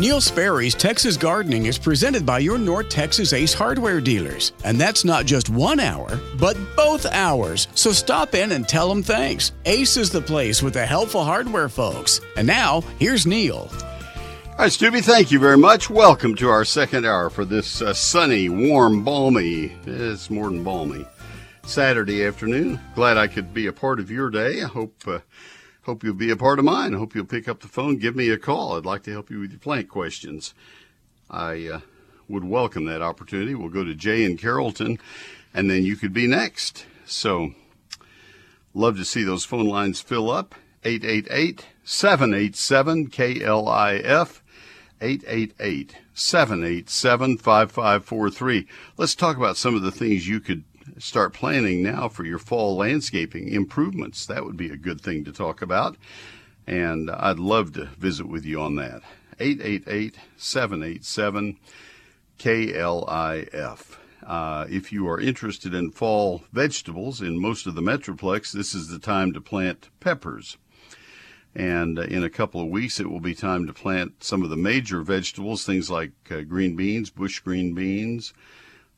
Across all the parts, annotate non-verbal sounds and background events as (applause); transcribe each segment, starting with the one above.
Neil Sperry's Texas Gardening is presented by your North Texas Ace hardware dealers. And that's not just one hour, but both hours. So stop in and tell them thanks. Ace is the place with the helpful hardware folks. And now, here's Neil. All right, Stubby, thank you very much. Welcome to our second hour for this uh, sunny, warm, balmy, it's more than balmy, Saturday afternoon. Glad I could be a part of your day. I hope. Uh, Hope you'll be a part of mine. Hope you'll pick up the phone, give me a call. I'd like to help you with your plant questions. I uh, would welcome that opportunity. We'll go to Jay in Carrollton, and then you could be next. So, love to see those phone lines fill up. 888 787 KLIF. 888 787 5543. Let's talk about some of the things you could start planning now for your fall landscaping improvements. That would be a good thing to talk about. And I'd love to visit with you on that. 888 787 KLIF. Uh, if you are interested in fall vegetables in most of the Metroplex, this is the time to plant peppers. And uh, in a couple of weeks, it will be time to plant some of the major vegetables, things like uh, green beans, bush green beans,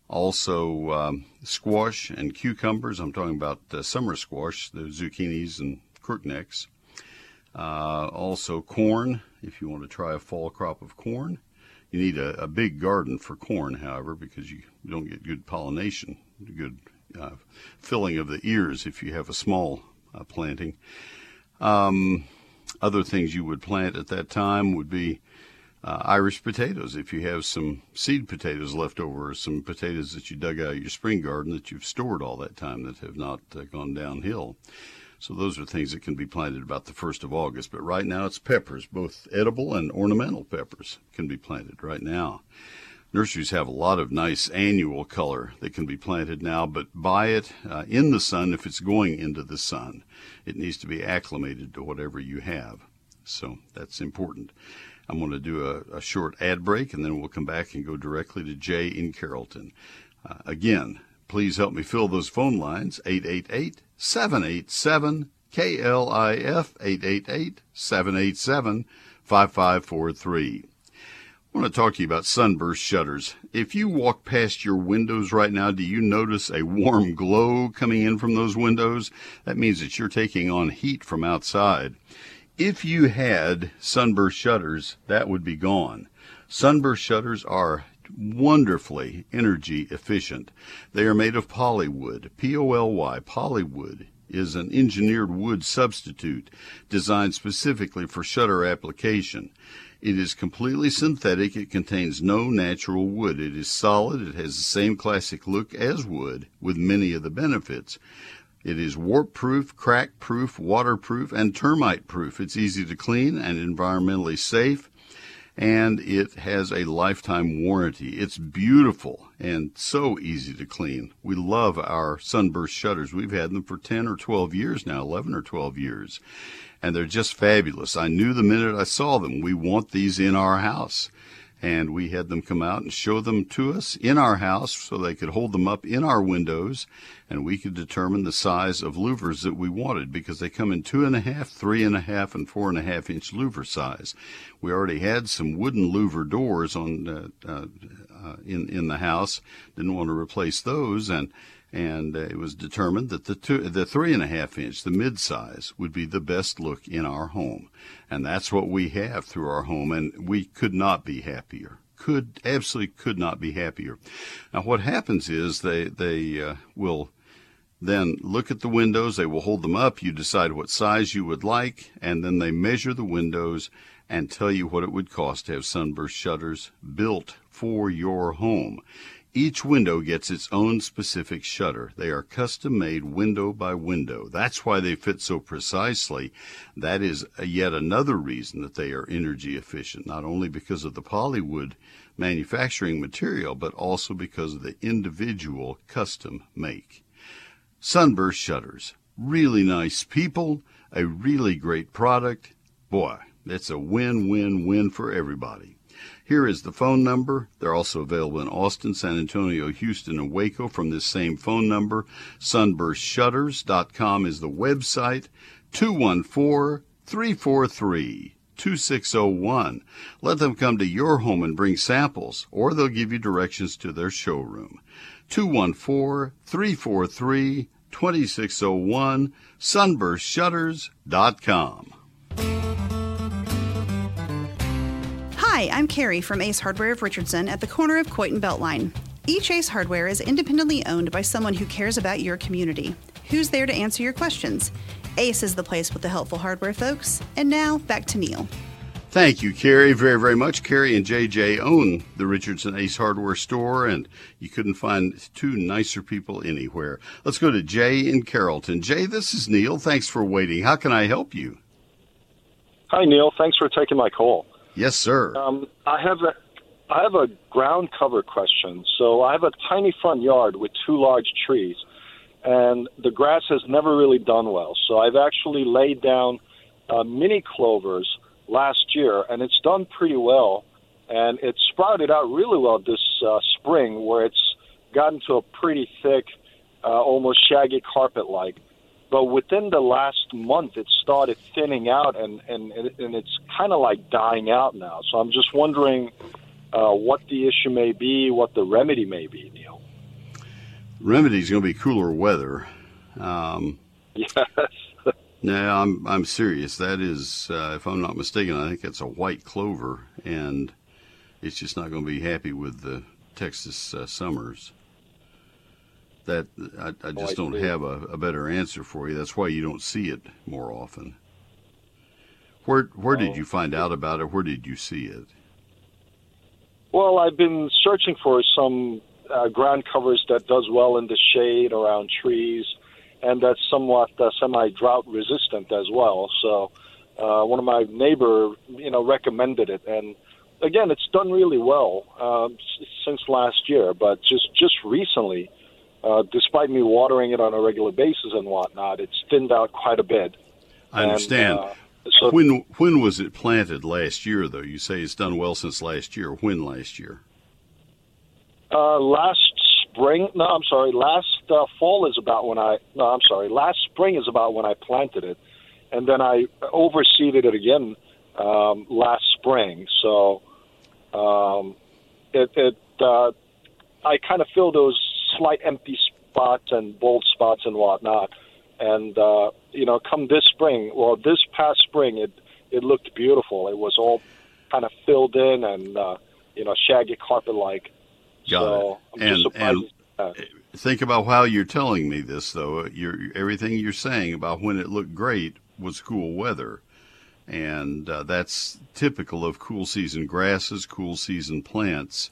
also um, squash and cucumbers. I'm talking about uh, summer squash, the zucchinis and crooknecks. Uh, also corn, if you want to try a fall crop of corn. You need a, a big garden for corn, however, because you don't get good pollination, good uh, filling of the ears if you have a small uh, planting. Um, other things you would plant at that time would be uh, Irish potatoes. If you have some seed potatoes left over, or some potatoes that you dug out of your spring garden that you've stored all that time that have not uh, gone downhill. So those are things that can be planted about the 1st of August. But right now it's peppers, both edible and ornamental peppers can be planted right now. Nurseries have a lot of nice annual color that can be planted now, but buy it uh, in the sun if it's going into the sun. It needs to be acclimated to whatever you have. So that's important. I'm going to do a, a, short ad break and then we'll come back and go directly to Jay in Carrollton. Uh, again, please help me fill those phone lines 888 787 KLIF 888 787 5543. I want to talk to you about sunburst shutters. If you walk past your windows right now, do you notice a warm glow coming in from those windows? That means that you're taking on heat from outside. If you had sunburst shutters, that would be gone. Sunburst shutters are wonderfully energy efficient. They are made of polywood, P O L Y, polywood is an engineered wood substitute designed specifically for shutter application. It is completely synthetic. It contains no natural wood. It is solid. It has the same classic look as wood with many of the benefits. It is warp proof, crack proof, waterproof, and termite proof. It's easy to clean and environmentally safe, and it has a lifetime warranty. It's beautiful and so easy to clean. We love our sunburst shutters. We've had them for 10 or 12 years now, 11 or 12 years, and they're just fabulous. I knew the minute I saw them, we want these in our house and we had them come out and show them to us in our house so they could hold them up in our windows and we could determine the size of louvers that we wanted because they come in two and a half, three and a half, and four and a half inch louver size. We already had some wooden louver doors on uh, uh, uh, in in the house. Didn't want to replace those, and and uh, it was determined that the two, the three and a half inch, the mid size, would be the best look in our home, and that's what we have through our home, and we could not be happier. Could absolutely could not be happier. Now, what happens is they they uh, will then look at the windows. They will hold them up. You decide what size you would like, and then they measure the windows and tell you what it would cost to have sunburst shutters built for your home. Each window gets its own specific shutter. They are custom made window by window. That's why they fit so precisely. That is yet another reason that they are energy efficient, not only because of the polywood manufacturing material, but also because of the individual custom make. Sunburst shutters. Really nice people, a really great product. Boy, it's a win win win for everybody. Here is the phone number. They're also available in Austin, San Antonio, Houston, and Waco from this same phone number. Sunburstshutters.com is the website. 214 343 2601. Let them come to your home and bring samples, or they'll give you directions to their showroom. 214 343 2601 sunburstshutters.com. Hi, I'm Carrie from Ace Hardware of Richardson at the corner of Coit and Beltline. Each Ace Hardware is independently owned by someone who cares about your community. Who's there to answer your questions? Ace is the place with the helpful hardware folks. And now, back to Neil. Thank you, Carrie, very, very much. Carrie and JJ own the Richardson Ace Hardware store, and you couldn't find two nicer people anywhere. Let's go to Jay in Carrollton. Jay, this is Neil. Thanks for waiting. How can I help you? Hi, Neil. Thanks for taking my call. Yes, sir. Um, I have a I have a ground cover question. So I have a tiny front yard with two large trees, and the grass has never really done well. So I've actually laid down uh, mini clovers last year, and it's done pretty well. And it sprouted out really well this uh, spring, where it's gotten to a pretty thick, uh, almost shaggy carpet like. But within the last month, it started thinning out, and and and it's kind of like dying out now. So I'm just wondering uh, what the issue may be, what the remedy may be, Neil. Remedy is going to be cooler weather. Um, yes. (laughs) no, I'm I'm serious. That is, uh, if I'm not mistaken, I think that's a white clover, and it's just not going to be happy with the Texas uh, summers that I, I Oh, just I don't have a, a better answer for you. That's why you don't see it more often. Where where Oh. did you find out about it? Where did you see it? Well, I've been searching for some uh, ground covers that does well in the shade around trees, and that's somewhat uh, semi-drought resistant as well. So, uh, one of my neighbor, you know, recommended it, and again, it's done really well um, s- since last year. But just just recently, uh, despite me watering it on a regular basis and whatnot, it's thinned out quite a bit. I And, understand. uh, so when when was it planted last year? Though you say it's done well since last year. When last year? Uh, last spring, no, I'm sorry. Last uh, fall is about when I. No, I'm sorry. Last spring is about when I planted it, and then I overseeded it again um, last spring. So um, it, it uh, I kind of feel those slight empty spots and bold spots and whatnot. And uh, you know, come this spring, well, this past spring, it it looked beautiful. It was all kind of filled in and uh, you know, shaggy carpet like. So it. I'm just And- surprised. and- Think about how you're telling me this, though. You're, everything you're saying about when it looked great was cool weather. And uh, that's typical of cool season grasses, cool season plants.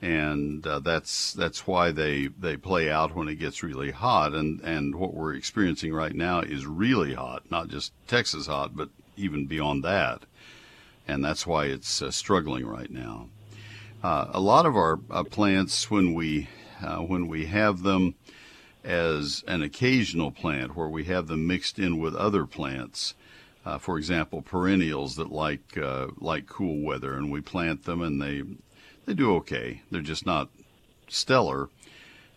And uh, that's that's why they, they play out when it gets really hot. And, and what we're experiencing right now is really hot, not just Texas hot, but even beyond that. And that's why it's uh, struggling right now. Uh, a lot of our uh, plants, when we uh, when we have them as an occasional plant, where we have them mixed in with other plants, uh, for example, perennials that like uh, like cool weather, and we plant them, and they they do okay. They're just not stellar.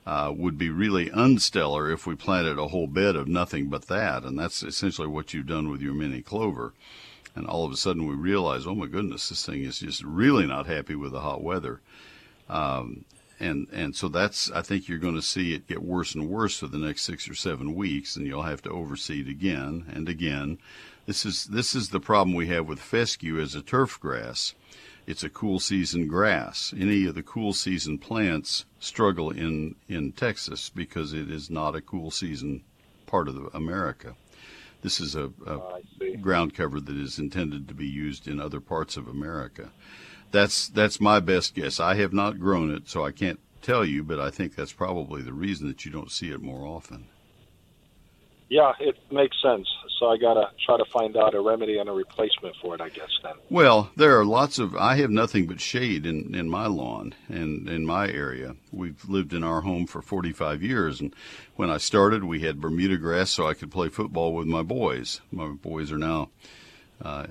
Uh, would be really unstellar if we planted a whole bed of nothing but that, and that's essentially what you've done with your mini clover and all of a sudden we realize, oh my goodness, this thing is just really not happy with the hot weather. Um, and and so that's I think you're going to see it get worse and worse for the next six or seven weeks, and you'll have to overseed again and again. This is this is the problem we have with fescue as a turf grass. It's a cool season grass. Any of the cool season plants struggle in in Texas because it is not a cool season part of America. This is a see. ground cover that is intended to be used in other parts of America. That's that's my best guess. I have not grown it, so I can't tell you, but I think that's probably the reason that you don't see it more often. Yeah, it makes sense. So I gotta try to find out a remedy and a replacement for it. I guess then. Well, there are lots of. I have nothing but shade in, in my lawn and in my area. We've lived in our home for 45 years, and when I started, we had Bermuda grass so I could play football with my boys. My boys are now uh,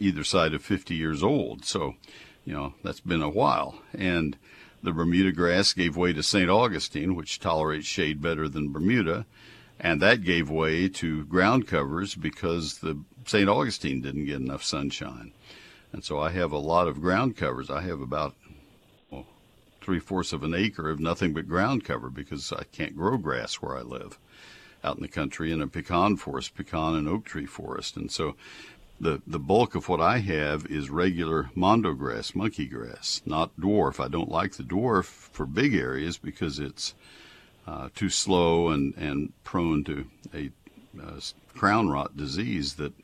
either side of 50 years old, so you know that's been a while. And the Bermuda grass gave way to St. Augustine, which tolerates shade better than Bermuda. And that gave way to ground covers because the St. Augustine didn't get enough sunshine. And so I have a lot of ground covers. I have about well, three fourths of an acre of nothing but ground cover because I can't grow grass where I live out in the country in a pecan forest, pecan and oak tree forest. And so the, the bulk of what I have is regular mondo grass, monkey grass, not dwarf. I don't like the dwarf for big areas because it's uh, too slow and, and prone to a uh, crown rot disease that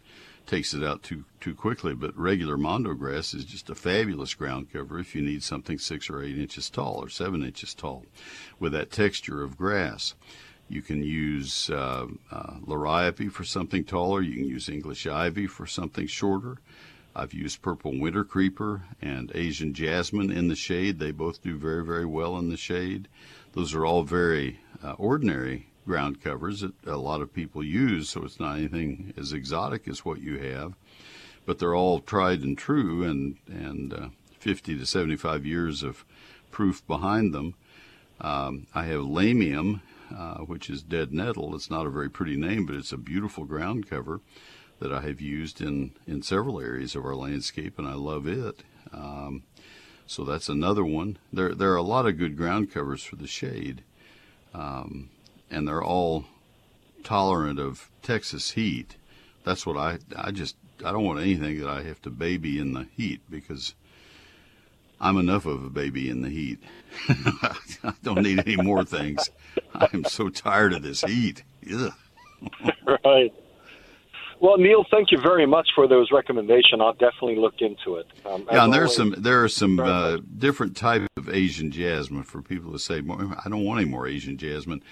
takes it out too too quickly. But regular mondo grass is just a fabulous ground cover if you need something six or eight inches tall or seven inches tall, with that texture of grass. You can use uh, uh, liriope for something taller. You can use English ivy for something shorter. I've used purple winter creeper and Asian jasmine in the shade. They both do very, very well in the shade. Those are all very uh, ordinary ground covers that a lot of people use, so it's not anything as exotic as what you have. But they're all tried and true, and and uh, 50 to 75 years of proof behind them. Um, I have lamium, uh, which is dead nettle. It's not a very pretty name, but it's a beautiful ground cover that I have used in in several areas of our landscape, and I love it. Um, so that's another one. There there are a lot of good ground covers for the shade. Um, and they're all tolerant of Texas heat. That's what I I just I don't want anything that I have to baby in the heat because I'm enough of a baby in the heat. (laughs) I don't need any more things. I am so tired of this heat. Yeah. (laughs) Right. Well, Neil, thank you very much for those recommendations. I'll definitely look into it. Um, yeah, and there's some there are some uh, different types of Asian jasmine for people to say, I don't want any more Asian jasmine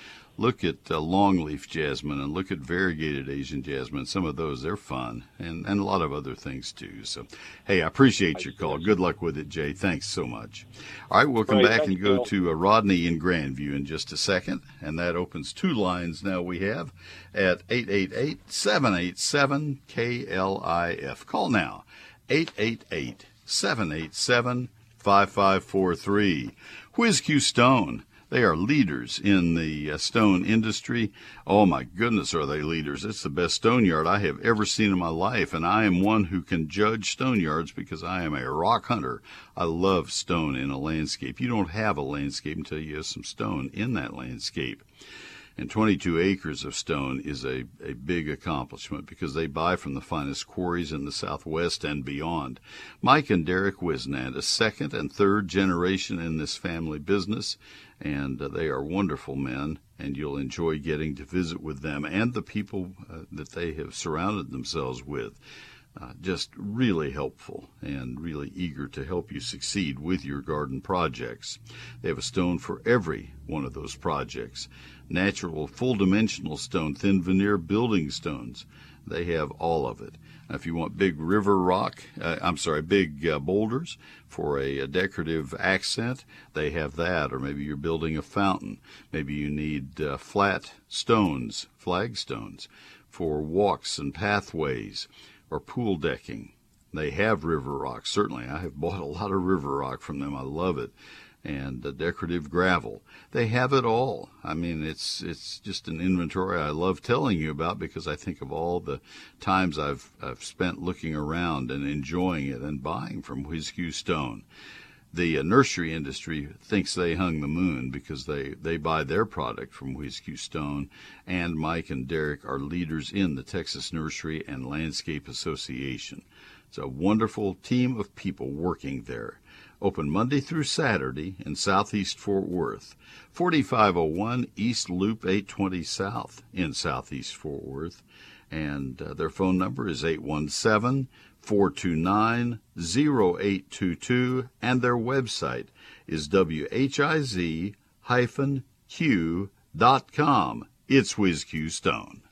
look at uh, longleaf jasmine and look at variegated Asian jasmine. Some of those, they're fun and, and a lot of other things too. So, hey, I appreciate your call. Good luck with it, Jay. Thanks so much. All right, we'll come back and go you. to uh, Rodney in Grandview in just a second. And that opens two lines now we have at 888 787 KLIF. Call now 888 787 5543. Whiz Stone they are leaders in the uh, stone industry. Oh my goodness, are they leaders? It's the best stone yard I have ever seen in my life, and I am one who can judge stone yards because I am a rock hunter. I love stone in a landscape. You don't have a landscape until you have some stone in that landscape. And 22 acres of stone is a, a big accomplishment because they buy from the finest quarries in the Southwest and beyond. Mike and Derek Wisnant, a second and third generation in this family business, and uh, they are wonderful men, and you'll enjoy getting to visit with them and the people uh, that they have surrounded themselves with. Uh, just really helpful and really eager to help you succeed with your garden projects. They have a stone for every one of those projects. Natural full dimensional stone, thin veneer building stones. They have all of it. If you want big river rock, uh, I'm sorry, big uh, boulders for a, a, decorative accent, they have that. Or maybe you're building a fountain. Maybe you need uh, flat stones, flagstones, for walks and pathways or pool decking. They have river rock, certainly. I have (laughs) bought a lot of river rock from them. I love it and the decorative gravel. They have it all. I mean, it's it's just an inventory I love telling you about because I think of all the times I've I've spent looking around and enjoying it and buying from Whiz-Q Stone. The uh, nursery industry thinks they hung the moon because they, they buy their product from Whiz-Q Stone, and Mike and Derek are leaders in the Texas Nursery and Landscape Association. It's a wonderful team of people working there open Monday through Saturday in Southeast Fort Worth. 4501 East Loop 820 South in Southeast Fort Worth. And uh, their phone number is 817 429 0822. And their website is whiz q.com. It's Whiz-Q Stone.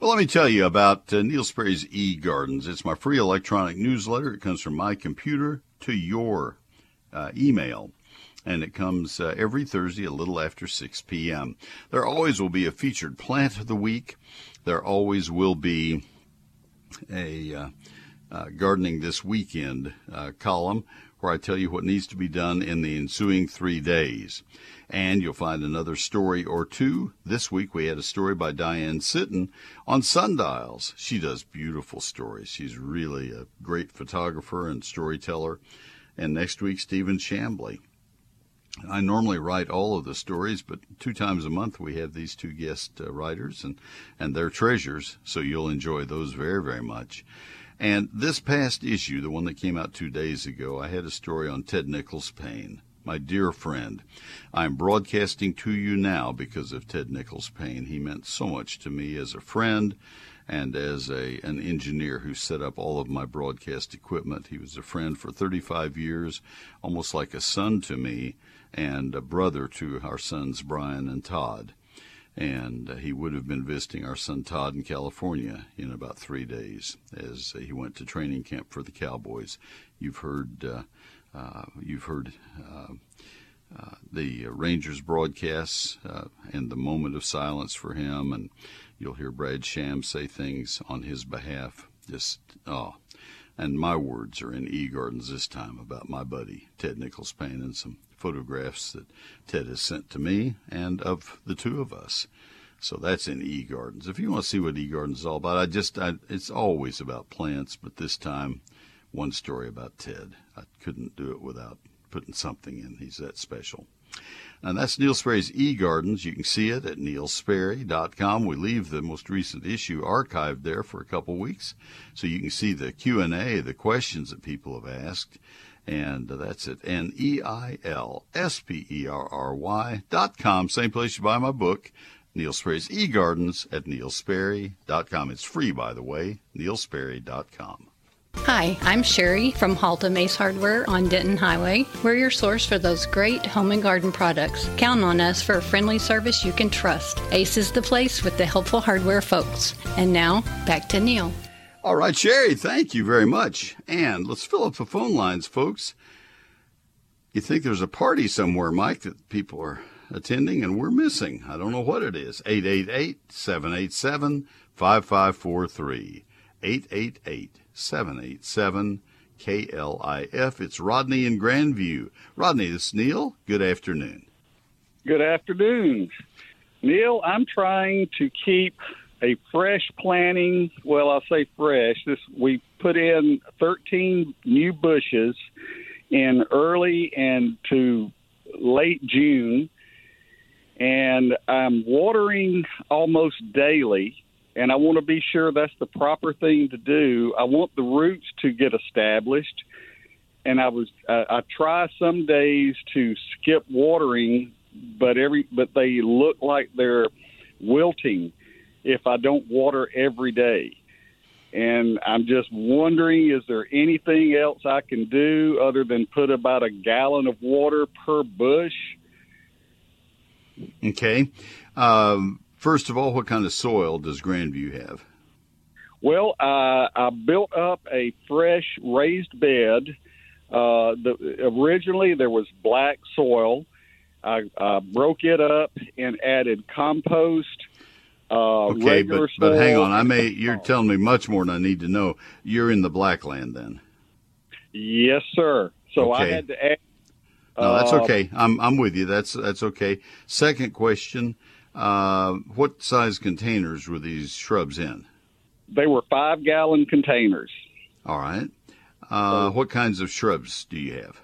Well, let me tell you about uh, Neil Sperry's E Gardens. It's my free electronic newsletter. It comes from my computer to your uh, email and it comes uh, every Thursday a little after 6 p.m. There always will be a featured plant of the week. There always will be a uh, uh, gardening this weekend uh, column where I tell you what needs to be done in the ensuing three days. And you'll find another story or two. This week we had a story by Diane Sitten on sundials. She does beautiful stories. She's really a great photographer and storyteller. And next week, Stephen Chamblee I normally write all of the stories, but two times a month we have these two guest uh, writers and, and their treasures, so you'll enjoy those very, very much. And this past issue, the one that came out two days ago, I had a story on Ted Nichols Payne, my dear friend. I'm broadcasting to you now because of Ted Nichols Payne. He meant so much to me as a friend and as a an engineer who set up all of my broadcast equipment. He was a friend for 35 years, almost like a son to me and a brother to our sons Brian and Todd. And uh, he would have been visiting our son Todd in California in about three days as he went to training camp for the Cowboys. You've heard uh, uh, you've heard uh, uh, the Rangers broadcasts uh, and the moment of silence for him, and you'll hear Brad Sham say things on his behalf. Just oh, and my words are in E Gardens this time about my buddy Ted Nichols Payne and some photographs that Ted has sent to me and of the two of us. So that's in E Gardens. If you want to see what E Gardens is all about, I just I, it's always about plants, but this time one story about Ted. I couldn't do it without putting something in. He's that special. And that's Neil Sperry's E Gardens. You can see it at neilsperry.com. We leave the most recent issue archived there for a couple weeks, so you can see the Q and A, the questions that people have asked and that's it. N E I L S P E R R Y dot com. Same place you buy my book, Neil Sperry's E Gardens at neilsperry.com. It's free, by the way, neilsperry.com. Hi, I'm Sherry from Haltom Ace Hardware on Denton Highway. We're your source for those great home and garden products. Count on us for a friendly service you can trust. Ace is the place with the helpful hardware folks. And now, back to Neil. All right, Sherry, thank you very much. And let's fill up the phone lines, folks. You think there's a party somewhere, Mike, that people are attending and we're missing. I don't know what it is. 888 787 5543. 888 787 KLIF. It's Rodney in Grandview. Rodney, this is Neil. Good afternoon. Good afternoon. Neil, I'm trying to keep a fresh planting. Well, I'll say fresh. This we put in 13 new bushes in early and to late June, and I'm watering almost daily. And I want to be sure that's the proper thing to do. I want the roots to get established, and I was uh, I try some days to skip watering, but every but they look like they're wilting if I don't water every day. And I'm just wondering is there anything else I can do other than put about a gallon of water per bush? Okay. Um, first of all, what kind of soil does Grandview have? Well, uh, I built up a fresh raised bed. Uh, the, originally, there was black soil. I, broke it up and added compost uh, okay, but, but hang on. I may. You're telling me much more than I need to know. You're in the blackland then. Yes, sir. So okay. I had to add. No, that's uh, okay. I'm I'm with you. That's that's okay. Second question: uh, What size containers were these shrubs in? They were five gallon containers. All right. Uh, what kinds of shrubs do you have?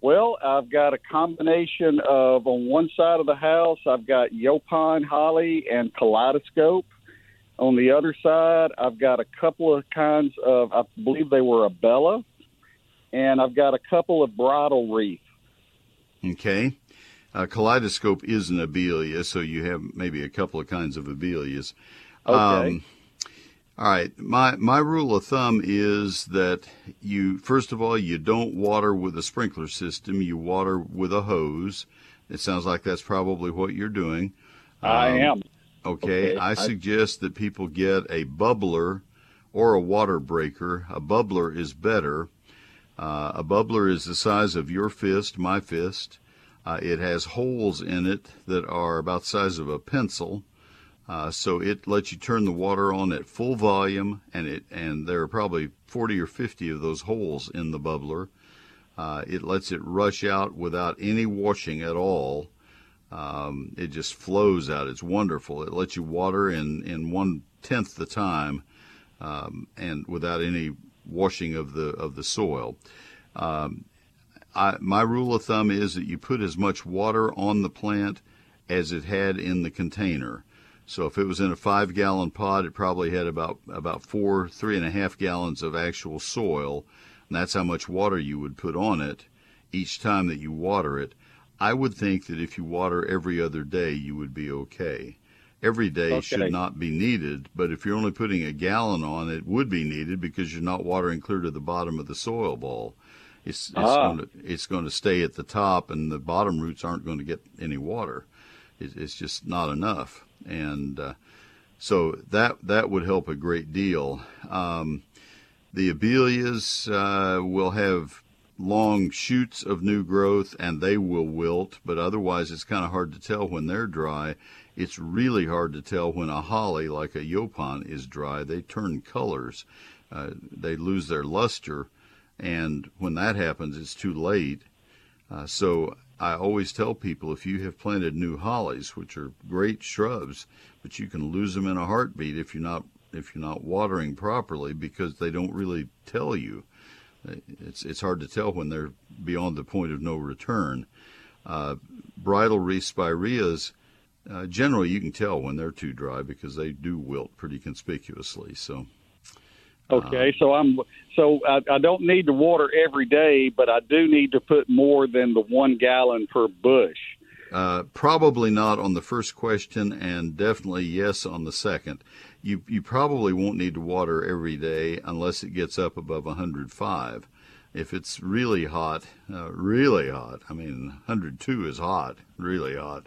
Well, I've got a combination of on one side of the house, I've got Yaupon holly and kaleidoscope. On the other side, I've got a couple of kinds of, I believe they were abelia, and I've got a couple of bridal wreath. Okay. A kaleidoscope is an abelia, so you have maybe a couple of kinds of abelias. Okay. Um, all right. My my rule of thumb is that you first of all you don't water with a sprinkler system. You water with a hose. It sounds like that's probably what you're doing. I Um, am. Okay, Okay, I I- suggest that people get a bubbler or a water breaker. A bubbler is better. Uh, a bubbler is the size of your fist, my fist. Uh, it has holes in it that are about the size of a pencil. Uh, so it lets you turn the water on at full volume, and it and there are probably 40 or 50 of those holes in the bubbler. Uh, it lets it rush out without any washing at all. Um, it just flows out. It's wonderful. It lets you water in in one tenth the time, um, and without any washing of the of the soil. Um, I, my rule of thumb is that you put as much water on the plant as it had in the container. So if it was in a five gallon pot, it probably had about about four, three and a half gallons of actual soil, and that's how much water you would put on it each time that you water it. I would think that if you water every other day, you would be okay. Every day Okay. should not be needed, but if you're only putting a gallon on, it would be needed because you're not watering clear to the bottom of the soil ball. It's it's Ah. going to it's going to stay at the top, and the bottom roots aren't going to get any water. It, it's just not enough, and uh, so that that would help a great deal. Um, the abelias uh, will have long shoots of new growth, and they will wilt, but otherwise it's kind of hard to tell when they're dry. It's really hard to tell when a holly like a yaupon is dry. They turn colors, uh, they lose their luster, and when that happens, it's too late. Uh, so I always tell people if you have planted new hollies, which are great shrubs, but you can lose them in a heartbeat if you're not if you're not watering properly because they don't really tell you. It's it's hard to tell when they're beyond the point of no return. Uh, bridal wreath spireas, uh, generally you can tell when they're too dry because they do wilt pretty conspicuously. So Okay, so I'm so I, I don't need to water every day, but I do need to put more than the one gallon per bush. Uh, probably not on the first question, and definitely yes on the second. You you probably won't need to water every day unless it gets up above 105. If it's really hot, uh, really hot, I mean 102 is hot, really hot.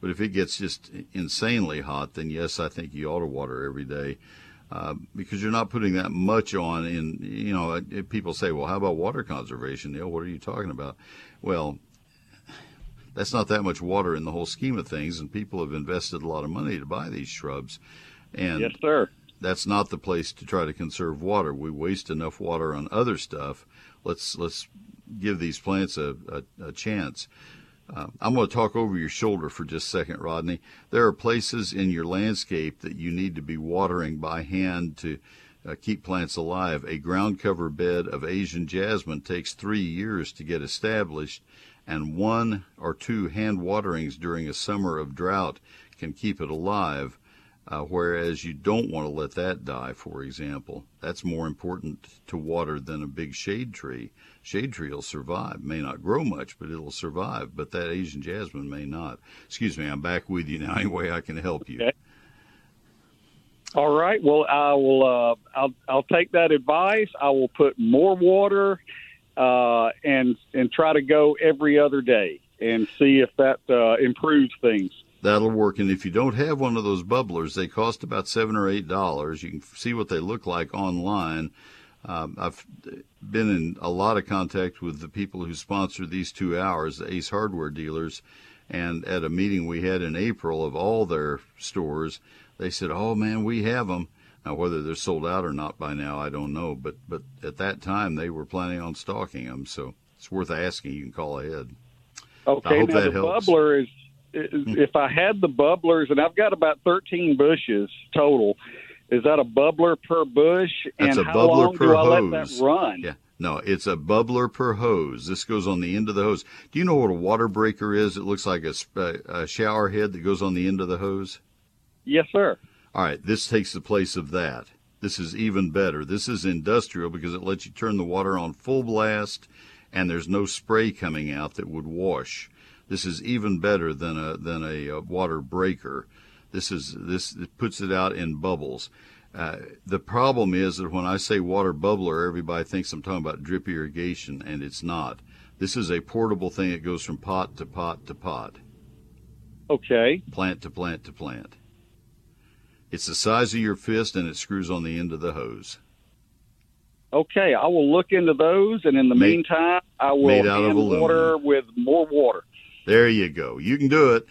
But if it gets just insanely hot, then yes, I think you ought to water every day. Uh, because you're not putting that much on in you know people say well how about water conservation Neil what are you talking about well that's not that much water in the whole scheme of things, and people have invested a lot of money to buy these shrubs. And Yes, sir. that's not the place to try to conserve water. We waste enough water on other stuff. Let's let's give these plants a, a, a chance. Uh, I'm going to talk over your shoulder for just a second, Rodney. There are places in your landscape that you need to be watering by hand to uh, keep plants alive. A ground cover bed of Asian jasmine takes three years to get established, and one or two hand waterings during a summer of drought can keep it alive. Uh, whereas you don't want to let that die, for example. That's more important to water than a big shade tree. Shade tree will survive, may not grow much, but it'll survive. But that Asian jasmine may not. Excuse me, I'm back with you now. (laughs) Any way I can help you? Okay. All right. Well, I will. Uh, I'll I'll take that advice. I will put more water, uh, and and try to go every other day and see if that uh, improves things. That'll work. And if you don't have one of those bubblers, they cost about seven or eight dollars. You can see what they look like online. Um, I've been in a lot of contact with the people who sponsor these two hours, the Ace Hardware dealers, and at a meeting we had in April of all their stores, they said, "Oh man, we have them." Now, whether they're sold out or not by now, I don't know. But but at that time, they were planning on stocking them, so it's worth asking. You can call ahead. Okay. hope now that the helps. bubbler is Mm. if I had the bubblers, and I've got about thirteen bushes total. Is that a bubbler per bush? That's and a how bubbler long per do I let hose. that run? Yeah. No, it's a bubbler per hose. This goes on the end of the hose. Do you know what a water breaker is? It looks like a, a shower head that goes on the end of the hose. Yes, sir. All right, this takes the place of that. This is even better. This is industrial because it lets you turn the water on full blast and there's no spray coming out that would wash. This is even better than a than a, a water breaker. This is this it puts it out in bubbles. Uh, the problem is that when I say water bubbler, everybody thinks I'm talking about drip irrigation, and it's not. This is a portable thing It goes from pot to pot to pot. Okay. Plant to plant to plant. It's the size of your fist, and it screws on the end of the hose. Okay, I will look into those, and in the Made- meantime, I will hand water with more water. There you go. You can do it.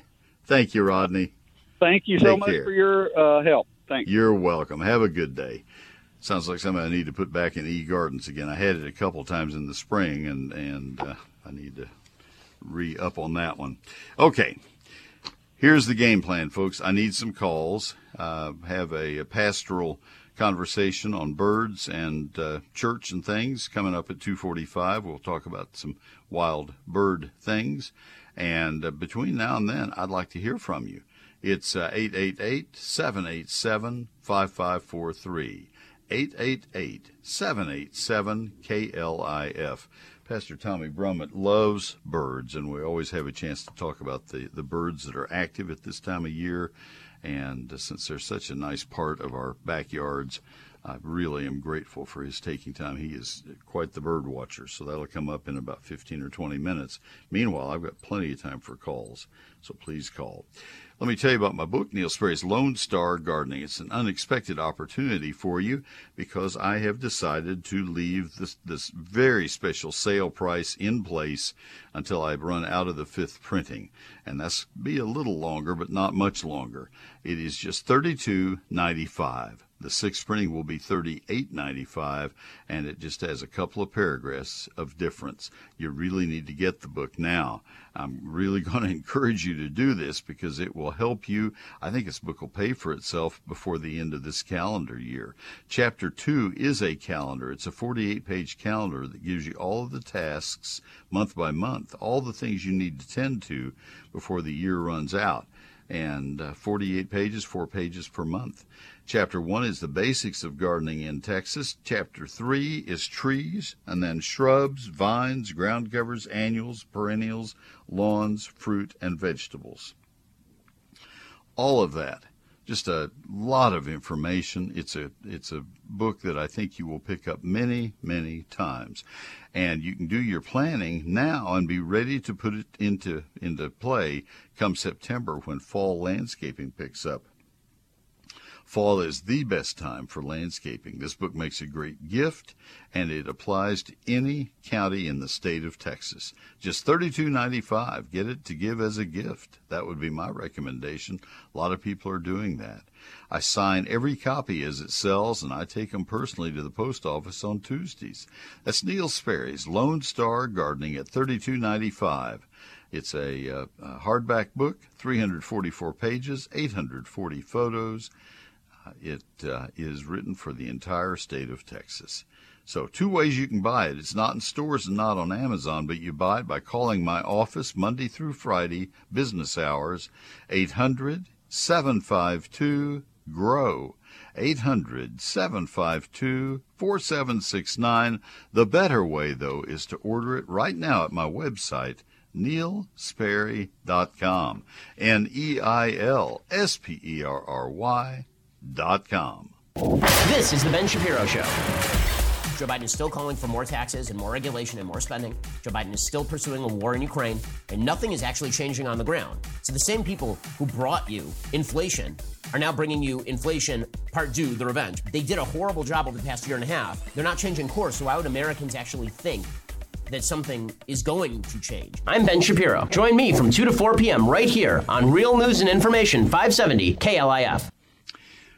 Thank you, Rodney. Thank you so much care. for your uh, help. Thanks. You're welcome. Have a good day. Sounds like something I need to put back in e gardens again. I had it a couple times in the spring, and and uh, I need to re up on that one. Okay, here's the game plan, folks. I need some calls. Uh, have a, a pastoral conversation on birds and uh, church and things coming up at 2:45. We'll talk about some wild bird things, and uh, between now and then, I'd like to hear from you. It's uh, 888 787 5543. 888 787 KLIF. Pastor Tommy Brummett loves birds, and we always have a chance to talk about the, the birds that are active at this time of year. And uh, since they're such a nice part of our backyards, I really am grateful for his taking time. He is quite the bird watcher, so that'll come up in about 15 or 20 minutes. Meanwhile, I've got plenty of time for calls, so please call. Let me tell you about my book, Neil Sperry's Lone Star Gardening. It's an unexpected opportunity for you because I have decided to leave this, this very special sale price in place until I run out of the fifth printing. And that's be a little longer, but not much longer. It is just $32.95. The sixth printing will be $38.95, and it just has a couple of paragraphs of difference. You really need to get the book now. I'm really (laughs) going to encourage you to do this because it will help you. I think this book will pay for itself before the end of this calendar year. Chapter 2 is a calendar. It's a 48 page calendar that gives you all of the tasks month by month, all the things you need to tend to before the year runs out. And uh, 48 pages, four pages per month. Chapter 1 is the basics of gardening in Texas. Chapter 3 is trees, and then shrubs, vines, ground covers, annuals, perennials, lawns, fruit, and vegetables. All of that. Just a lot of information. It's a it's a book that I think you will pick up many, many times. And you can do your planning now and be ready to put it into into play come September when fall landscaping picks up. Fall is the best time for landscaping. This book makes a great gift and it applies to any county in the state of Texas. Just $32.95. Get it to give as a gift. That would be my recommendation. A lot of people are doing that. I sign every copy as it sells and I take them personally to the post office on Tuesdays. That's Neil Sperry's Lone Star Gardening at $32.95. It's a, uh, a hardback book, 344 pages, 840 photos. It uh, is written for the entire state of Texas. So, two ways you can buy it. It's not in stores and not on Amazon, but you buy it by calling my office Monday through Friday, business hours, 800 752 GROW. 800 752 4769. The better way, though, is to order it right now at my website, neilsperry.com. N E I L S P E R R Y dot com. This is the Ben Shapiro Show. Joe Biden is still calling for more taxes and more regulation and more spending. Joe Biden is still pursuing a war in Ukraine, and nothing is actually changing on the ground. So the same people who brought you inflation are now bringing you inflation part two, the revenge. They did a horrible job over the past year and a half. They're not changing course, so why would Americans actually think that something is going to change? I'm Ben Shapiro. Join me from 2 to 4 p.m. right here on Real News and Information 570 KLIF.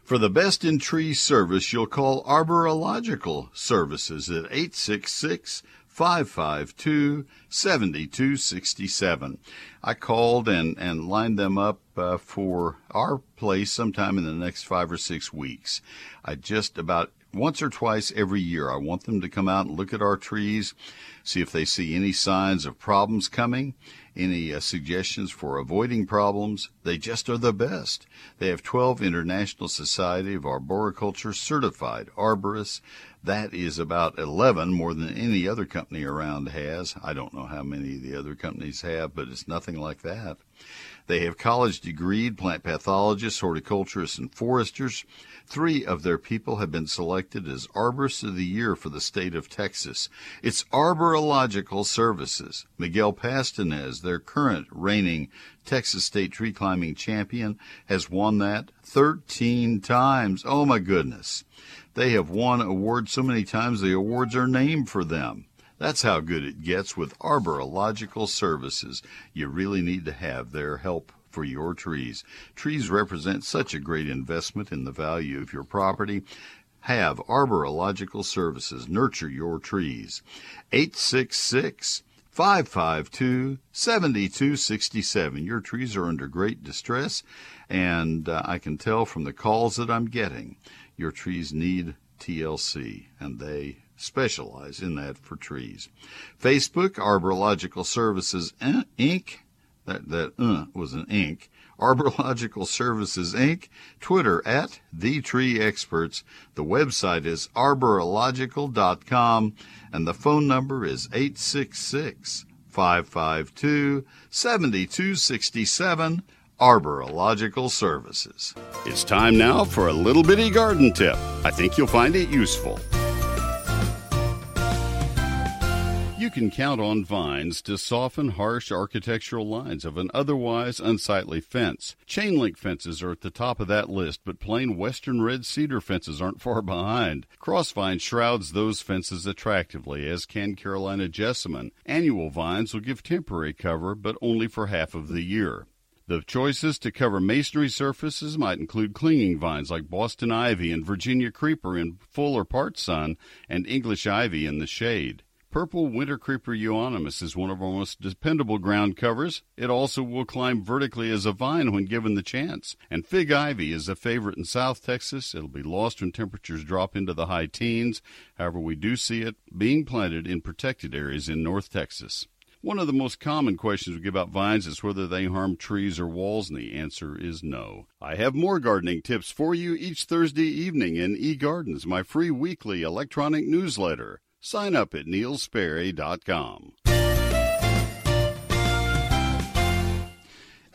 For the best in tree service, you'll call Arborological Services at 866 552 7267. I called and, and lined them up uh, for our place sometime in the next five or six weeks. I just about once or twice every year, I want them to come out and look at our trees, see if they see any signs of problems coming. Any uh, suggestions for avoiding problems? They just are the best. They have 12 International Society of Arboriculture certified arborists. That is about 11 more than any other company around has. I don't know how many the other companies have, but it's nothing like that. They have college degreed plant pathologists, horticulturists, and foresters. Three of their people have been selected as Arborists of the Year for the state of Texas. It's Arborological Services. Miguel Pastenez, their current reigning Texas State tree climbing champion, has won that 13 times. Oh my goodness. They have won awards so many times the awards are named for them. That's how good it gets with Arborological Services. You really need to have their help for your trees. Trees represent such a great investment in the value of your property. Have Arborological Services nurture your trees. 866 552 7267. Your trees are under great distress, and uh, I can tell from the calls that I'm getting your trees need TLC, and they specialize in that for trees. Facebook, Arborological Services Inc. That that uh, was an Inc. Arborological Services Inc. Twitter at the Tree Experts. The website is arborological.com, and the phone number is 866 552 7267. Arborological Services. It's time now for a little bitty garden tip. I think you'll find it useful. You can count on vines to soften harsh architectural lines of an otherwise unsightly fence. Chain link fences are at the top of that list, but plain western red cedar fences aren't far (laughs) behind. Crossvine shrouds those fences attractively, as can Carolina jessamine. Annual vines will give temporary cover, but only for half of the year. The choices to cover masonry surfaces might include clinging vines like Boston ivy and Virginia creeper in full or part sun, and English ivy in the shade. Purple winter creeper euonymus is one of our most dependable ground covers. It also will climb vertically as a vine when given the chance. And fig ivy is a favorite in South Texas. It'll be lost when temperatures drop into the high teens. However, we do see it being planted in protected areas in North Texas. One of the most common questions we get about vines is whether they harm trees or walls, and the answer is no. I have more gardening tips for you each Thursday evening in eGardens, my free weekly electronic newsletter. Sign up at neilsperry.com.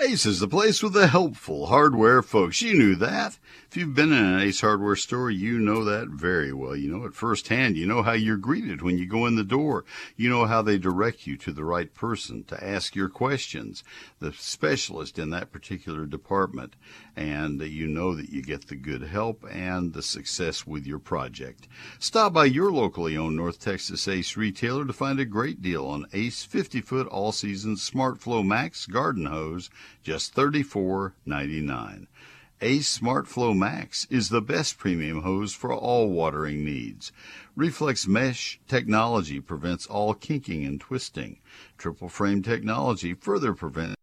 Ace is the place with the helpful hardware folks. You knew that. If you've been in an Ace hardware store, you know that very well. You know it firsthand. You know how you're greeted when you go in the door. You know how they direct you to the right person to ask your questions, the specialist in that particular department. And you know that you get the good help and the success with your project. Stop by your locally owned North Texas Ace retailer to find a great deal on Ace 50 foot all season Smart Flow Max garden hose just $34.99. Ace SmartFlow Max is the best premium hose for all watering needs. Reflex mesh technology prevents all kinking and twisting. Triple frame technology further prevents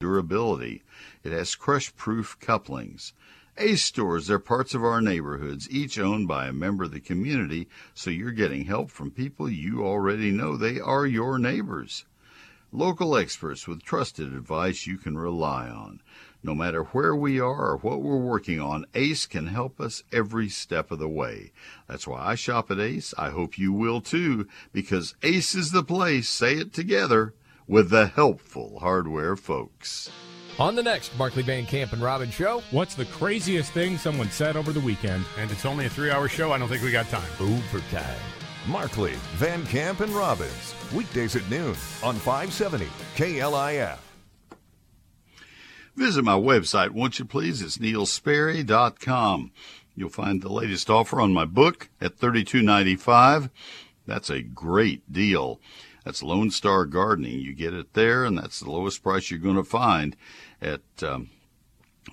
durability. It has crush proof couplings. Ace stores, they're parts of our neighborhoods, each owned by a member of the community, so you're getting help from people you already know they are your neighbors. Local experts with trusted advice you can rely on. No matter where we are or what we're working on, ACE can help us every step of the way. That's why I shop at ACE. I hope you will too, because ACE is the place, say it together, with the helpful hardware folks. On the next Markley Van Camp and Robbins show, what's the craziest thing someone said over the weekend? And it's only a three hour show. I don't think we got time. Overtime. Markley, Van Camp, and Robbins. Weekdays at noon on 570 KLIF. Visit my website, won't you please? It's neilsperry.com. You'll find the latest offer on my book at $32.95. That's a great deal. That's Lone Star Gardening. You get it there, and that's the lowest price you're going to find at. Um,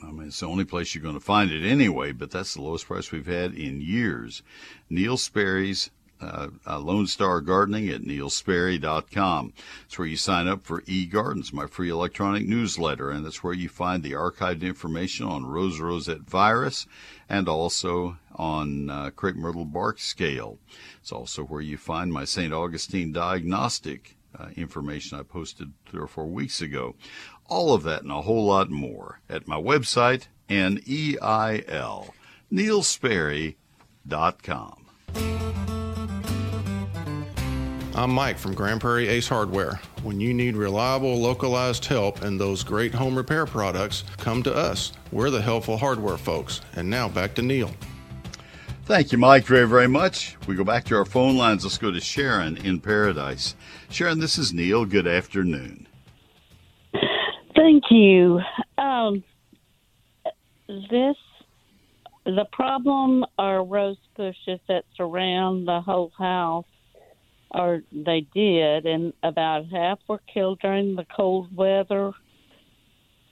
I mean, it's the only place you're going to find it anyway, but that's the lowest price we've had in years. Neil Sperry's uh, uh, Lone Star Gardening at neilsperry.com. It's where you sign up for eGardens, my free electronic newsletter, and it's where you find the archived information on rose rosette virus and also on uh, crepe myrtle bark scale. It's also where you find my St. Augustine diagnostic uh, information I posted three or four weeks ago. All of that and a whole lot more at my website, N-E-I-L, neilsperry.com. I'm Mike from Grand Prairie Ace Hardware. When you need reliable, localized help and those great home repair products, come to us. We're the helpful hardware folks. And now back to Neil. Thank you, Mike, very, very much. We go back to our phone lines. Let's go to Sharon in Paradise. Sharon, this is Neil. Good afternoon. Thank you. Um, this the problem are rose bushes that surround the whole house, or they did, and about half were killed during the cold weather.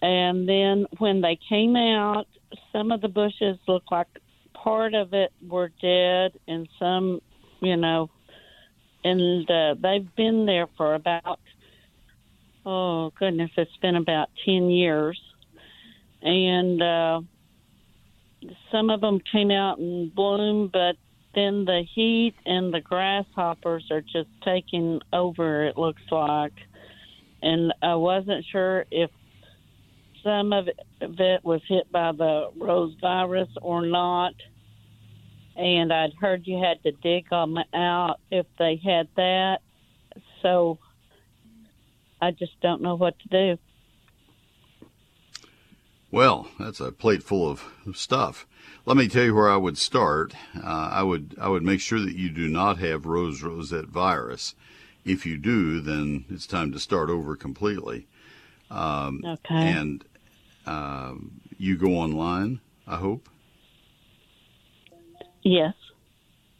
And then when they came out, some of the bushes looked like part of it were dead, and some, you know, and uh, they've been there for about oh goodness, it's been about ten years, and uh, some of them came out and bloomed, but then the heat and the grasshoppers are just taking over. It looks like, and I wasn't sure if some of it was hit by the rose virus or not and I'd heard you had to dig them out if they had that. So I just don't know what to do. Well, that's a plate full of stuff. Let me tell you where I would start. Uh, I would I would make sure that you do not have rose rosette virus. If you do, then it's time to start over completely. Um, okay. And um, you go online. I hope. Yes.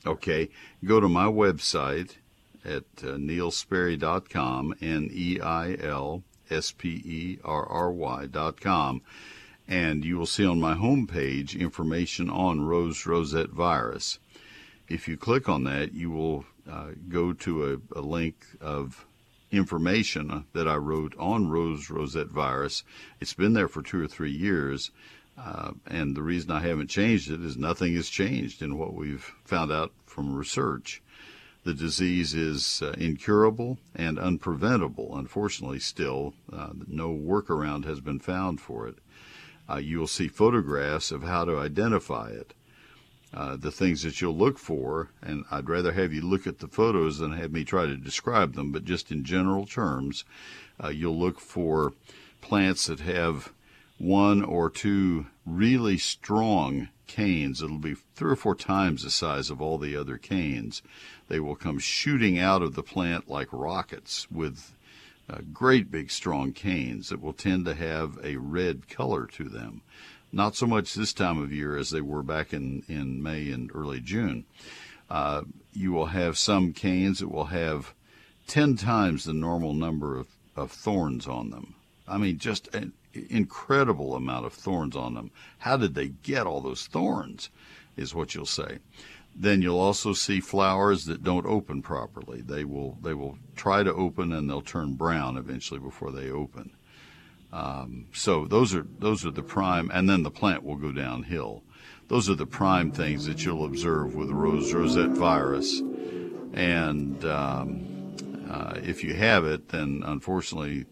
Okay. Go to my website at uh, neilsperry.com, N E I L S P E R R Y.com, and you will see on my homepage information on rose rosette virus. If you click on that, you will uh, go to a, a link of information that I wrote on rose rosette virus. It's been there for two or three years. Uh, and the reason I haven't changed it is nothing has changed in what we've found out from research. The disease is uh, incurable and unpreventable. Unfortunately, still, uh, no workaround has been found for it. Uh, you will see photographs of how to identify it. Uh, the things that you'll look for, and I'd rather have you look at the photos than have me try to describe them, but just in general terms, uh, you'll look for plants that have one or two really strong canes. It'll be three or four times the size of all the other canes. They will come shooting out of the plant like rockets with uh, great big strong canes that will tend to have a red color to them. Not so much this time of year as they were back in, in May and early June. Uh, you will have some canes that will have 10 times the normal number of, of thorns on them. I mean, just an incredible amount of thorns on them. How did they get all those thorns? Is what you'll say. Then you'll also see flowers that don't open properly. They will they will try to open and they'll turn brown eventually before they open. Um, so those are those are the prime, and then the plant will go downhill. Those are the prime things that you'll observe with rose rosette virus. And um, uh, if you have it, then unfortunately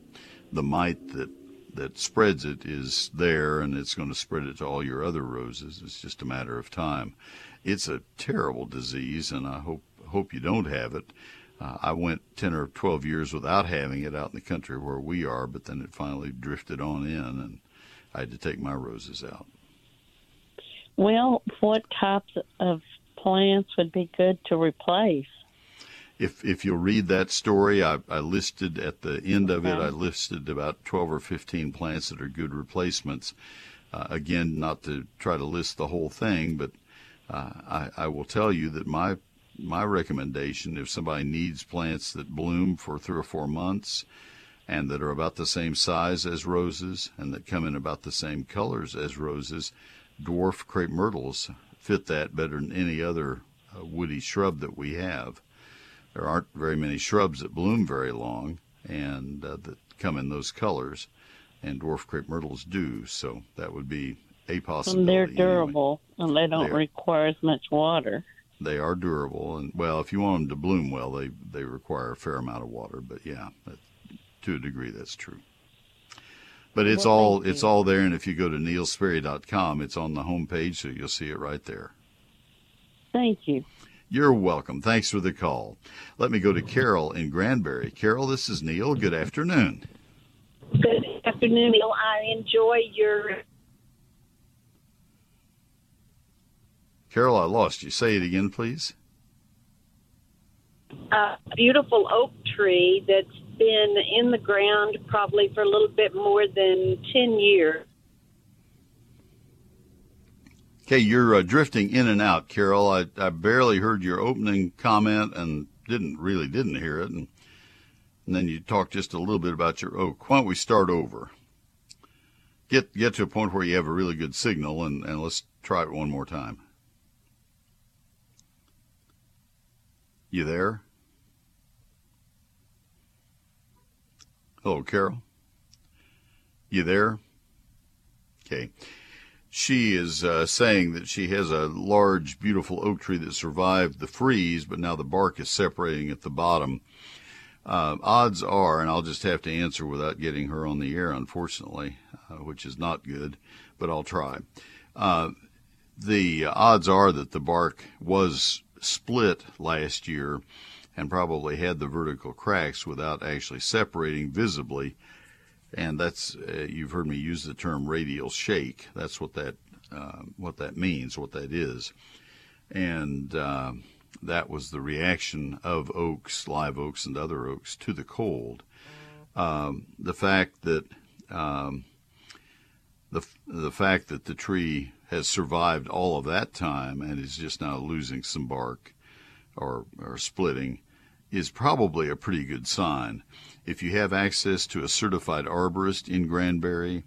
the mite that that spreads it is there and it's going to spread it to all your other roses. It's just a matter of time. It's a terrible disease and I hope hope you don't have it. Uh, I went 10 or 12 years without having it out in the country where we are, but then it finally drifted on in and I had to take my roses out. Well, what types of plants would be good to replace? if if you'll read that story, I, I listed at the end of it, I listed about 12 or 15 plants that are good replacements. Uh, again, not to try to list the whole thing, but I, I will tell you that my my recommendation, if somebody needs plants that bloom for three or four months and that are about the same size as roses and that come in about the same colors as roses, dwarf crepe myrtles fit that better than any other uh, woody shrub that we have there aren't very many shrubs that bloom very long and uh, that come in those colors, and dwarf crepe myrtles do. So that would be a possibility. And they're durable, anyway. and they don't require as much water. They are durable, and well, if you want them to bloom well, they they require a fair amount of water. But yeah, that, to a degree, that's true. But it's Well, all it's you. all there, and if you go to neilsperry.com, it's on the home page, so you'll see it right there. Thank you. You're welcome. Thanks for the call. Let me go to Carol in Granbury. Carol, this is Neil. Good afternoon. Good afternoon, Neil. I enjoy your Carol, I lost you. Say it again, please. A beautiful oak tree that's been in the ground probably for a little bit more than 10 years. Okay, you're uh, drifting in and out, Carol. I, I barely heard your opening comment and didn't really didn't hear it, and, and then you talked just a little bit about your oak. Why don't we start over? Get get to a point where you have a really good signal, and, and let's try it one more time. You there? Hello, Carol. You there? Okay. She is uh, saying that she has a large, beautiful oak tree that survived the freeze, but now the bark is separating at the bottom. Uh, odds are, and I'll just have to answer without getting her on the air, unfortunately, uh, which is not good, but I'll try. Uh, the odds are that the bark was split last year and probably had the vertical cracks without actually separating visibly and that's uh, you've heard me use the term radial shake. That's what that uh, what that means, what that is, and uh, that was the reaction of oaks, live oaks, and other oaks to the cold. Um, the fact that um, the the fact that the tree has survived all of that time and is just now losing some bark or or splitting is probably a pretty good sign. If you have access to a certified arborist in Granbury,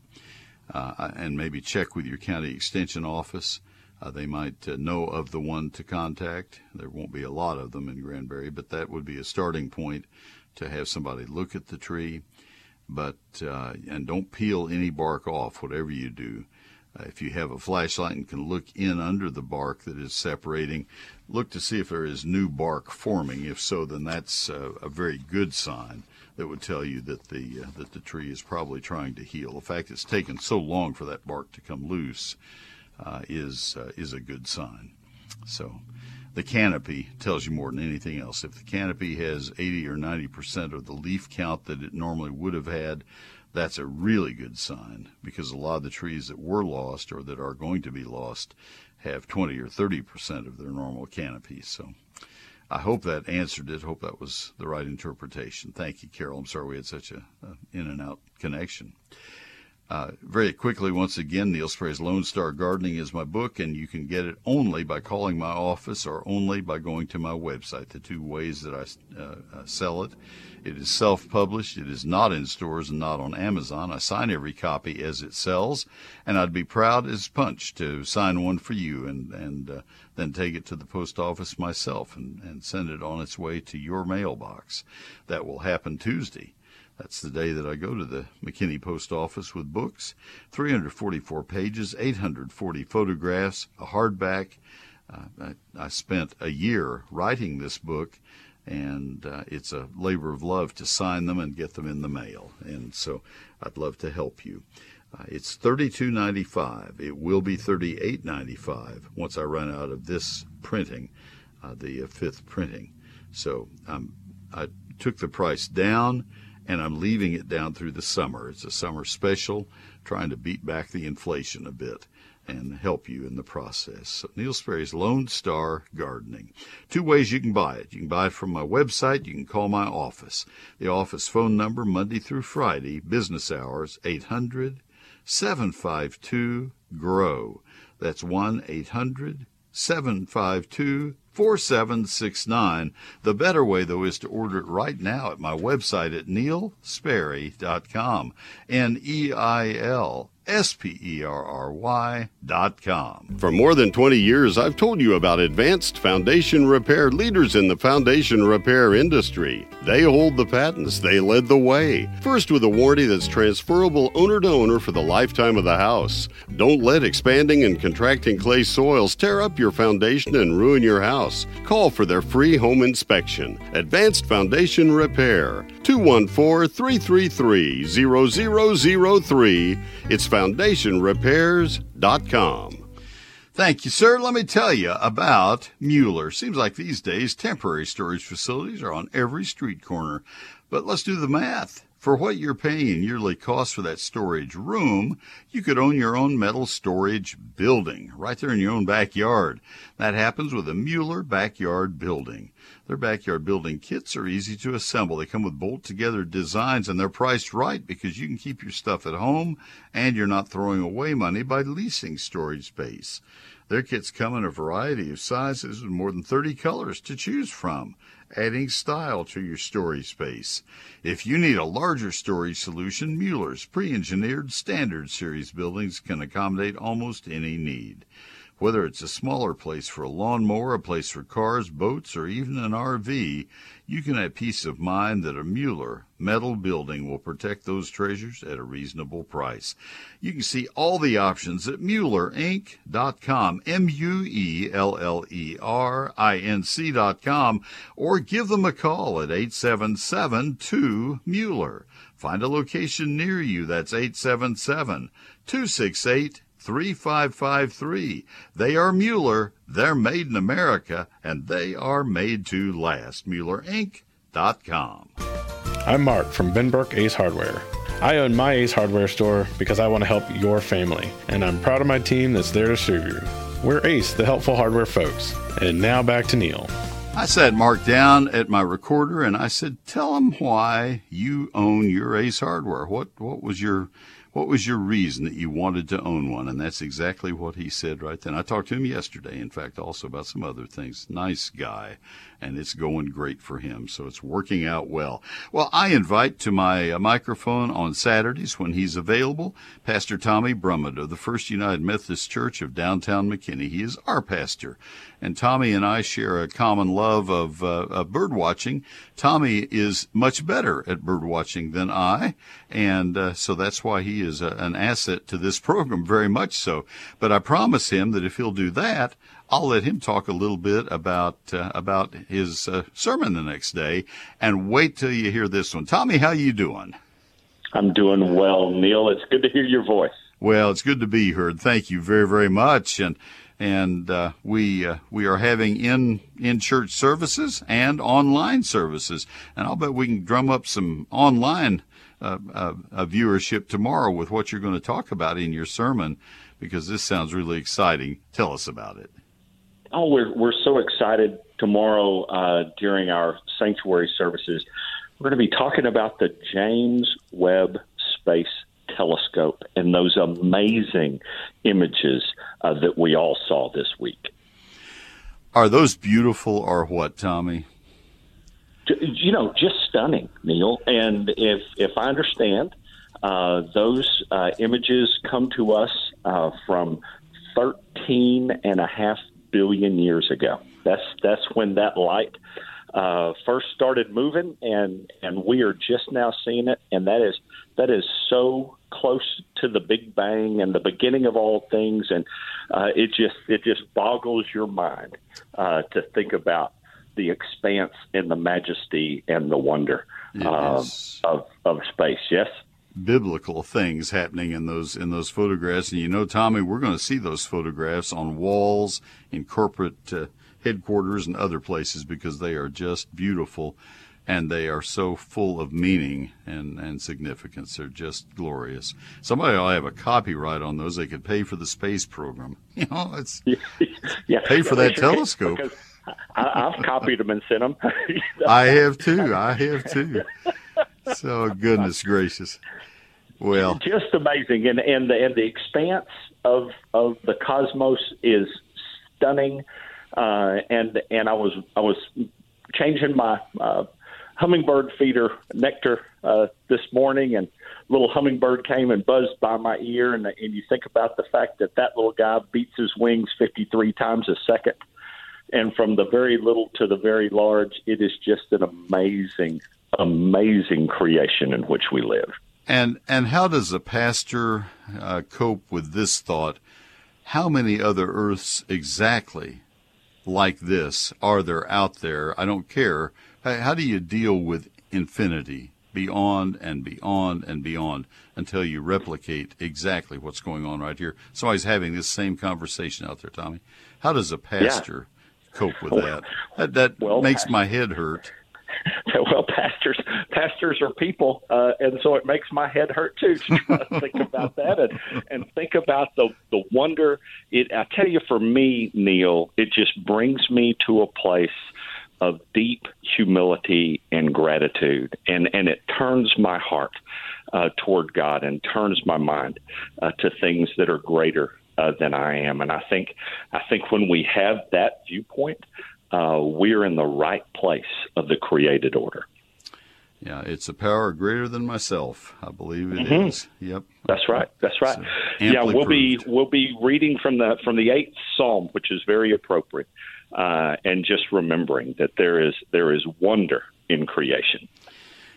uh, and maybe check with your county extension office, uh, they might uh, know of the one to contact. There won't be a lot of them in Granbury, but that would be a starting point to have somebody look at the tree. But uh, and don't peel any bark off, whatever you do. Uh, if you have a flashlight and can look in under the bark that is separating, look to see if there is new bark forming. If so, then that's uh, a very good sign that would tell you that the uh, that the tree is probably trying to heal. The fact it's taken so long for that bark to come loose uh, is uh, is a good sign. So. The canopy tells you more than anything else. If the canopy has 80 or 90 percent of the leaf count that it normally would have had, that's a really good sign because a lot of the trees that were lost or that are going to be lost have 20 or 30 percent of their normal canopy. So I hope that answered it. Hope that was the right interpretation. Thank you, Carol. I'm sorry we had such a, in and out connection. Uh, very quickly, once again, Neil Sperry's Lone Star Gardening is my book, and you can get it only by calling my office or only by going to my website. The two ways that I uh, uh, sell it. It is self-published. It is not in stores and not on Amazon. I sign every copy as it sells, and I'd be proud as punch to sign one for you and and uh, then take it to the post office myself and, and send it on its way to your mailbox. That will happen Tuesday. That's the day that I go to the McKinney Post Office with books. 344 pages, 840 photographs, a hardback. Uh, I, I spent a year writing this book, and uh, it's a labor of love to sign them and get them in the mail. And so I'd love to help you. Uh, it's thirty-two ninety-five. It will be thirty-eight ninety-five once I run out of this printing, uh, the uh, fifth printing. So um, I took the price down and I'm leaving it down through the summer. It's a summer special, trying to beat back the inflation a bit and help you in the process. So Neil Sperry's Lone Star Gardening. Two ways you can buy it. You can buy it from my website. You can call my office. The office phone number, Monday through Friday, business hours, 800 752 GROW. That's 1 800 752 4769. The better way, though, is to order it right now at my website at neilsperry.com. N E I L S P E R R Y dot com. For more than 20 years, I've told you about advanced foundation repair leaders in the foundation repair industry. They hold the patents, they led the way. First, with a warranty that's transferable owner to owner for the lifetime of the house. Don't let expanding and contracting clay soils tear up your foundation and ruin your house. Call for their free home inspection. Advanced Foundation Repair. 214 333 0003. It's foundationrepairs.com. Thank you, sir. Let me tell you about Mueller. Seems like these days temporary storage facilities are on every street corner. But let's do the math. For what you're paying in yearly costs for that storage room, you could own your own metal storage building right there in your own backyard. That happens with a Mueller backyard building. Their backyard building kits are easy to assemble. They come with bolt together designs and they're priced right because you can keep your stuff at home and you're not throwing away money by leasing storage space. Their kits come in a variety of sizes with more than 30 colors to choose from, adding style to your storage space. If you need a larger storage solution, Mueller's pre-engineered standard series buildings can accommodate almost any need. Whether it's a smaller place for a lawnmower, a place for cars, boats, or even an RV, you can have peace of mind that a Mueller metal building will protect those treasures at a reasonable price. You can see all the options at MuellerInc.com, M-U-E-L-L-E-R-I-N-C.com, or give them a call at 877-2-Mueller. Find a location near you. That's 877 268 3553. They are Mueller. They're made in America and they are made to last. MuellerInc.com. I'm Mark from Benbrook Ace Hardware. I own my Ace Hardware store because I want to help your family, and I'm proud of my team that's there to serve you. We're Ace, the helpful hardware folks. And now back to Neil. I sat Mark down at my recorder and I said, "Tell him why you own your Ace Hardware. What what was your what was your reason that you wanted to own one? And that's exactly what he said right then. I talked to him yesterday, in fact, also about some other things. Nice guy, and it's going great for him. So it's working out well. Well, I invite to my uh, microphone on Saturdays when he's available, Pastor Tommy Brummett of the First United Methodist Church of downtown McKinney. He is our pastor. And Tommy and I share a common love of, uh, of bird watching. Tommy is much better at bird watching than I, and uh, so that's why he is a, an asset to this program, very much so. But I promise him that if he'll do that, I'll let him talk a little bit about uh, about his uh, sermon the next day, and wait till you hear this one. Tommy, how you doing? I'm doing well, Neil. It's good to hear your voice. Well, it's good to be heard. Thank you very very much, and and uh, we uh, we are having in in church services and online services, and I'll bet we can drum up some online uh, uh, viewership tomorrow with what you're going to talk about in your sermon, because this sounds really exciting. Tell us about it. Oh, we're we're so excited tomorrow uh, during our sanctuary services. We're going to be talking about the James Webb Space Telescope and those amazing images uh, that we all saw this week. Are those beautiful or what, Tommy? You know, just stunning, Neil. And if if I understand, uh, those uh, images come to us uh, from 13 and a half billion years ago. That's that's when that light uh, first started moving, and and we are just now seeing it, and that is that is so close to the Big Bang and the beginning of all things, and uh, it just it just boggles your mind uh, to think about the expanse and the majesty and the wonder uh, of of space. Yes biblical things happening in those in those photographs and you know Tommy we're going to see those photographs on walls in corporate uh, headquarters and other places because they are just beautiful and they are so full of meaning and, and significance. They're just glorious. Somebody to have a copyright on those. They could pay for the space program. (laughs) You know, it's (laughs) yeah, pay for that telescope. I, have copied them and sent them. (laughs) I have too. I have too. So goodness gracious. Well, just amazing, and and the and the expanse of of the cosmos is stunning. Uh, and and I was I was changing my uh, hummingbird feeder nectar uh, this morning, and little hummingbird came and buzzed by my ear. And, and you think about the fact that that little guy beats his wings 53 times a second. And from the very little to the very large, it is just an amazing, amazing creation in which we live. And and how does a pastor uh, cope with this thought? How many other Earths exactly like this are there out there? I don't care. How do you deal with infinity, beyond and beyond and beyond, until you replicate exactly what's going on right here? Somebody's having this same conversation out there, Tommy. How does a pastor yeah. cope with that? That, that well, makes my head hurt. (laughs) well, pastors pastors are people, uh, and so it makes my head hurt too to try to think about that and and think about the the wonder. It I tell you, for me, Neil, it just brings me to a place of deep humility and gratitude, and and it turns my heart uh, toward God and turns my mind uh, to things that are greater uh, than I am. And I think I think when we have that viewpoint, uh, we're in the right place of the created order. Yeah, it's a power greater than myself. I believe it mm-hmm. is. Yep, that's right. That's right. Yeah, we'll proved. be we'll be reading from the from the eighth Psalm, which is very appropriate, uh, and just remembering that there is there is wonder in creation.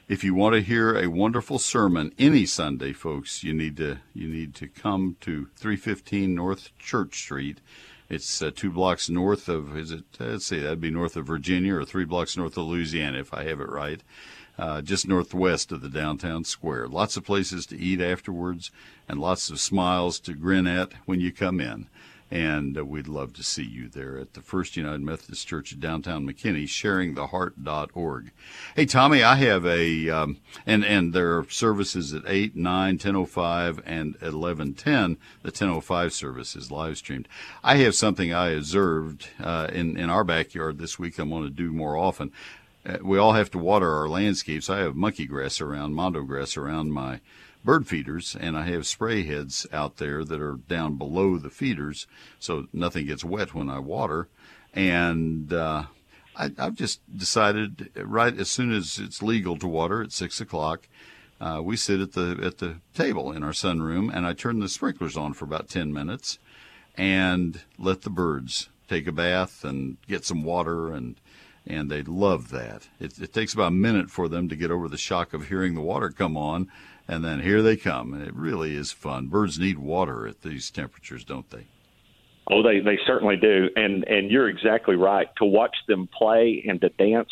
If you want to hear a wonderful sermon any Sunday, folks, you need to you need to come to 315 North Church Street it's uh, two blocks north of, is it, uh, let's see, that'd be north of Virginia or three blocks north of Louisiana, if I have it right. Uh, just northwest of the downtown square. Lots of places to eat afterwards and lots of smiles to grin at when you come in and uh, we'd love to see you there at the First United Methodist Church of downtown McKinney, sharingtheheart.org. Hey, Tommy, I have a, um, and, and there are services at 8, 9, 10.05, and at 11.10. The 10.05 service is live streamed. I have something I observed uh, in, in our backyard this week I'm going to do more often. Uh, we all have to water our landscapes. I have monkey grass around, mondo grass around my bird feeders, and I have spray heads out there that are down below the feeders, so nothing gets wet when I water. And uh, I, have just decided right as soon as it's legal to water at six o'clock, uh, we sit at the at the table in our sunroom, and I turn the sprinklers on for about ten minutes, and let the birds take a bath and get some water and and they love that. It, it, takes about a minute for them to get over the shock of hearing the water come on, and then here they come. And it really is fun. Birds need water at these temperatures, don't they? Oh, they they certainly do. And and you're exactly right. To watch them play and to dance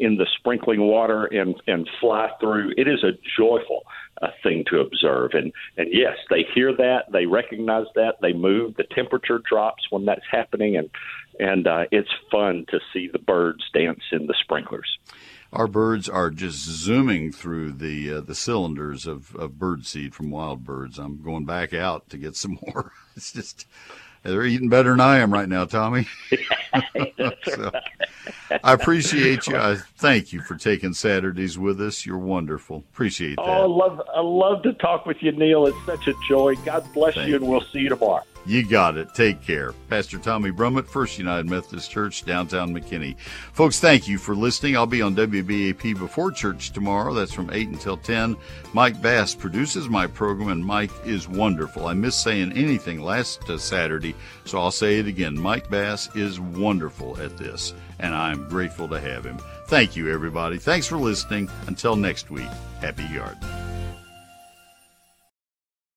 in the sprinkling water and and fly through, it is a joyful uh, thing to observe. And and yes, they hear that, they recognize that, they move. The temperature drops when that's happening, and and uh, it's fun to see the birds dance in the sprinklers our birds are just zooming through the uh, the cylinders of, of bird seed from wild birds. I'm going back out to get some (laughs) more. It's just they're eating better than I am right now, Tommy. (laughs) so, I appreciate you. I thank you for taking Saturdays with us. You're wonderful. Appreciate that. Oh, I love I love to talk with you, Neil. It's such a joy. God bless you, and we'll see you tomorrow. You got it. Take care. Pastor Tommy Brummett, First United Methodist Church, downtown McKinney. Folks, thank you for listening. I'll be on WBAP before church tomorrow. That's from 8 until 10. Mike Bass produces my program, and Mike is wonderful. I missed saying anything last uh, Saturday, so I'll say it again. Mike Bass is wonderful at this, and I'm grateful to have him. Thank you, everybody. Thanks for listening. Until next week, happy gardening.